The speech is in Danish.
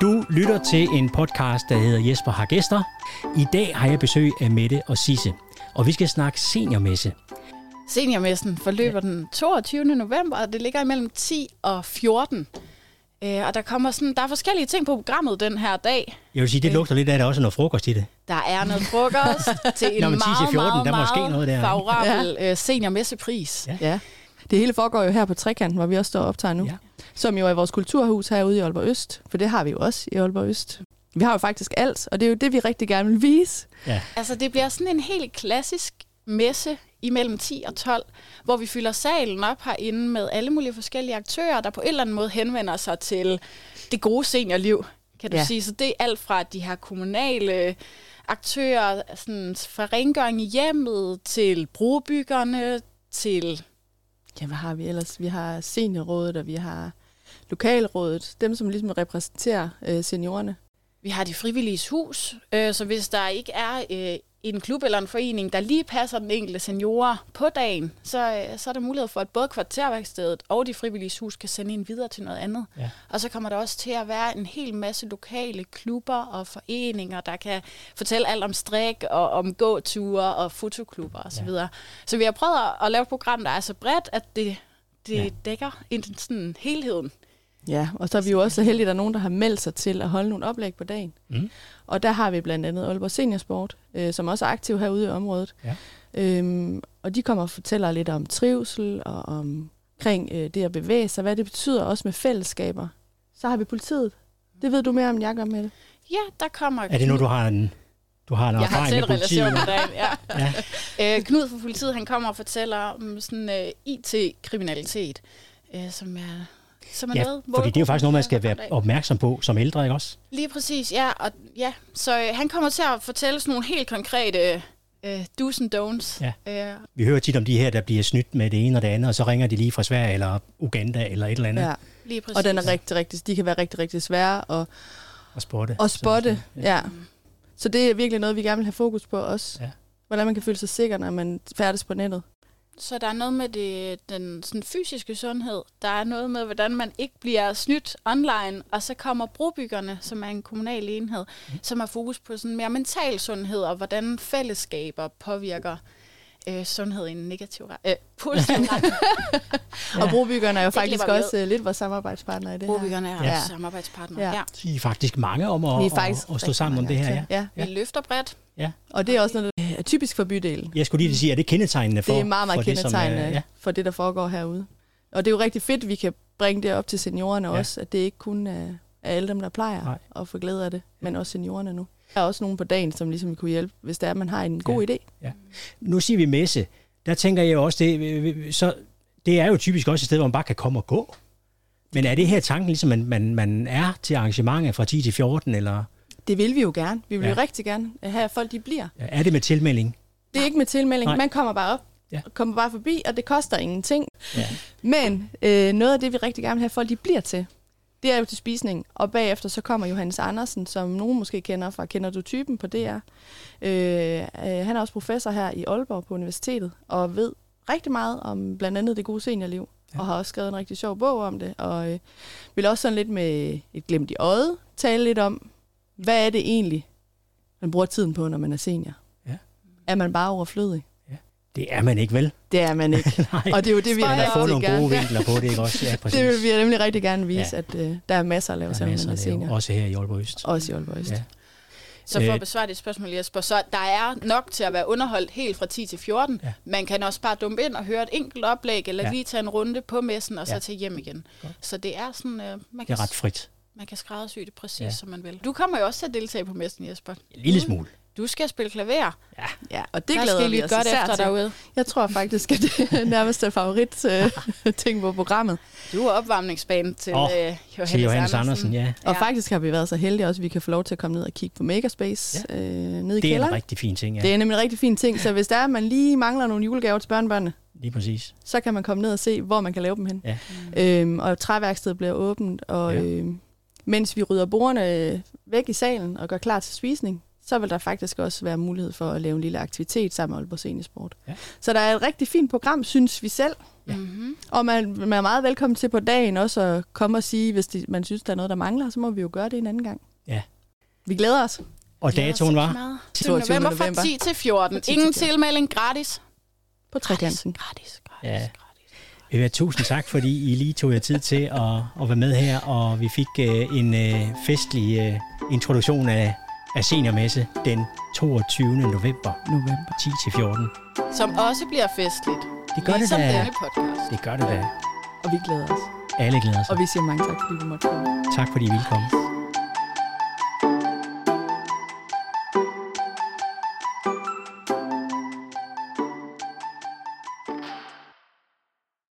Du lytter til en podcast, der hedder Jesper har gæster. I dag har jeg besøg af Mette og Sisse, og vi skal snakke seniormesse. Seniormessen forløber ja. den 22. november, og det ligger imellem 10 og 14. Øh, og der kommer sådan, der er forskellige ting på programmet den her dag. Jeg vil sige, det lugter lidt af, at der er også noget frokost i det. Der er noget frokost til en Nå, men 10 til meget, 14, meget, der er måske meget noget der, favorabel ja. seniormessepris. Ja. Ja. Det hele foregår jo her på Trekanten, hvor vi også står og optager nu. Ja. Som jo er vores kulturhus herude i Aalborg Øst. For det har vi jo også i Aalborg Øst. Vi har jo faktisk alt, og det er jo det, vi rigtig gerne vil vise. Ja. Altså, det bliver sådan en helt klassisk messe imellem 10 og 12, hvor vi fylder salen op herinde med alle mulige forskellige aktører, der på en eller anden måde henvender sig til det gode seniorliv, kan du. Ja. sige. Så det er alt fra de her kommunale aktører, sådan fra rengøring i hjemmet, til brobyggerne, til Ja, hvad har vi ellers? Vi har seniorrådet, og vi har lokalrådet. Dem, som ligesom repræsenterer øh, seniorerne. Vi har de frivillige hus, øh, så hvis der ikke er øh, en klub eller en forening, der lige passer den enkelte seniorer på dagen, så, øh, så er der mulighed for, at både kvarterværkstedet og de frivillige hus kan sende en videre til noget andet. Ja. Og så kommer der også til at være en hel masse lokale klubber og foreninger, der kan fortælle alt om strik og om gåture og fotoklubber osv. Ja. Så vi har prøvet at- lave et program, der er så bredt, at det, det Ja. dækker en, sådan helheden. Ja, og så er vi jo også så heldige, at der er nogen, der har meldt sig til at holde nogle oplæg på dagen. Mm. Og der har vi blandt andet Aalborg Seniorsport, øh, som også er aktiv herude i området. Ja. Øhm, og de kommer og fortæller lidt om trivsel og omkring øh, det at bevæge sig, hvad det betyder også med fællesskaber. Så har vi politiet. Det ved du mere om, jeg gør med det. Ja, der kommer... Er det nu, du har en, du har en Jeg har erfaring selv med politiet? relation med dagen, ja. Ja. Øh, Knud fra politiet, han kommer og fortæller om sådan uh, IT-kriminalitet, uh, som er, som er Ja, noget... fordi det er jo faktisk noget, man skal være opmærksom på som ældre, ikke også? Lige præcis, ja. Og, ja. Så øh, han kommer til at fortælle sådan nogle helt konkrete øh, do's and don'ts. Ja. Øh, Vi hører tit om de her, der bliver snydt med det ene og det andet, og så ringer de lige fra Sverige eller Uganda eller et eller andet Ja. lige præcis. Og den er rigtig, rigtig, de kan være rigtig, rigtig svære at, og spotte. at spotte. Så- Ja. Så det er virkelig noget, vi gerne vil have fokus på også. Ja. Hvordan man kan føle sig sikker, når man færdes på nettet. Så der er noget med det, den sådan fysiske sundhed. Der er noget med, hvordan man ikke bliver snydt online. Og så kommer brobyggerne, som er en kommunal enhed, mm. som har fokus på sådan mere mental sundhed, og hvordan fællesskaber påvirker øh, sundhed i en negativ ret- øh, positiv. Ja. Og brobyggerne er jo Det faktisk også øh, lidt vores samarbejdspartnere i det her. Brobyggerne er Ja. ja. samarbejdspartnere. Ja. Ja. Så I er faktisk mange om at, Vi er faktisk at, at stå sammen om det her, ja. ja. Vi løfter bredt. Og det er også noget, der er typisk for bydelen. Jeg skulle lige sige, er det kendetegnende for Det er meget, meget for det, som kendetegnende ja. for det, der foregår herude. Og det er jo rigtig fedt, at vi kan bringe det op til seniorerne Ja. også, at det ikke kun er, er alle dem, der plejer Nej. at få glæde af det, men også seniorerne nu. Der er også nogen på dagen, som ligesom kunne hjælpe, hvis det er, at man har en god idé. Nu siger vi messe. Der tænker jeg også, det, så det er jo typisk også et sted, hvor man bare kan komme og gå. Men er det her tanken, ligesom man, man, man er til arrangementer fra 10 til 14, eller Det vil vi jo gerne. Vi vil Ja. jo rigtig gerne have, at folk de bliver. er det med tilmelding? Det er ikke med tilmelding. Nej. Man kommer bare op, Ja. kommer bare forbi, og det koster ingenting. Ja. Men øh, noget af det, vi rigtig gerne vil have, at folk de bliver til, det er jo til spisning. Og bagefter så kommer Johannes Andersen, som nogen måske kender fra Kender du typen på DR. Øh, øh, han er også professor her i Aalborg på universitetet, og ved rigtig meget om blandt andet det gode seniorliv. Ja. Ja. Og har også skrevet en rigtig sjov bog om det. Og øh, vil også sådan lidt med et glimt i øjet tale lidt om, hvad er det egentlig, man bruger tiden på, når man er senior? Ja. Er man bare overflødig? Det er man ikke, vel? Det er man ikke. Nej. Og det er jo det, vi Man rigtig kan få nogle gerne. gode vinkler på det, ikke også? Ja, præcis. Det vil vi nemlig rigtig gerne vise, Ja. ja. at øh, der er masser at lave, selvom man er senior. Også her i Aalborg Øst. Også i Aalborg Øst. Ja. Ja. Så for Øh. at besvare dit spørgsmål, Jesper, så der er nok til at være underholdt helt fra 10 til 14. Ja. Man kan også bare dumpe ind og høre et enkelt oplæg, eller Ja. ja. lige tage en runde på messen, og så Ja. tage hjem igen. Godt. Så det er sådan, øh, man, Det er ret frit. Man kan skræddersy det præcis, Ja. ja. som man vil. Du kommer jo også til at deltage på messen, Jesper. En lille smule. Du skal spille klaver. ja, og det der glæder skal vi os godt efter til. derude. Jeg tror faktisk, at det er nærmest er favorit øh, ting på programmet. Du er opvarmningsbanen til Åh, oh, øh, Johannes, Til Johannes Andersen. Andersen, ja. Og Ja. faktisk har vi været så heldige også, at vi kan få lov til at komme ned og kigge på Makerspace ja. øh, nede i Det er en kælderen. rigtig fin ting, ja. Det er nemlig en rigtig fin ting, så hvis der er, at man lige mangler nogle julegaver til børnebørnene, Lige præcis. så kan man komme ned og se, hvor man kan lave dem hen. Ja. Øhm, og træværkstedet bliver åbent, og Ja. ja. øhm, mens vi rydder bordene øh, væk i salen og gør klar til spisning, så vil der faktisk også være mulighed for at lave en lille aktivitet sammen med Aalborg Seniorsport. Ja. Så der er et rigtig fint program, synes vi selv. Ja. Mm-hmm. Og man, man er meget velkommen til på dagen også at komme og sige, hvis de, man synes, der er noget, der mangler, så må vi jo gøre det en anden gang. Ja. Vi glæder os. Og datoen var? 22. november fra november. 10 til 14. 10 til Ingen 14. tilmelding gratis. På trekanten. Gratis, gratis, Ja. gratis. Ved hvad, tusind tak, fordi I lige tog jer tid til at, at være med her, og vi fik uh, en uh, festlig uh, introduktion af, af seniormesse den 22. november November. 10-14. Som også bliver festligt. Det gør det ligesom da. denne podcast. Det gør det da. Og vi glæder os. Alle glæder sig. Og vi siger mange tak, fordi vi måtte komme. Tak fordi I ville komme.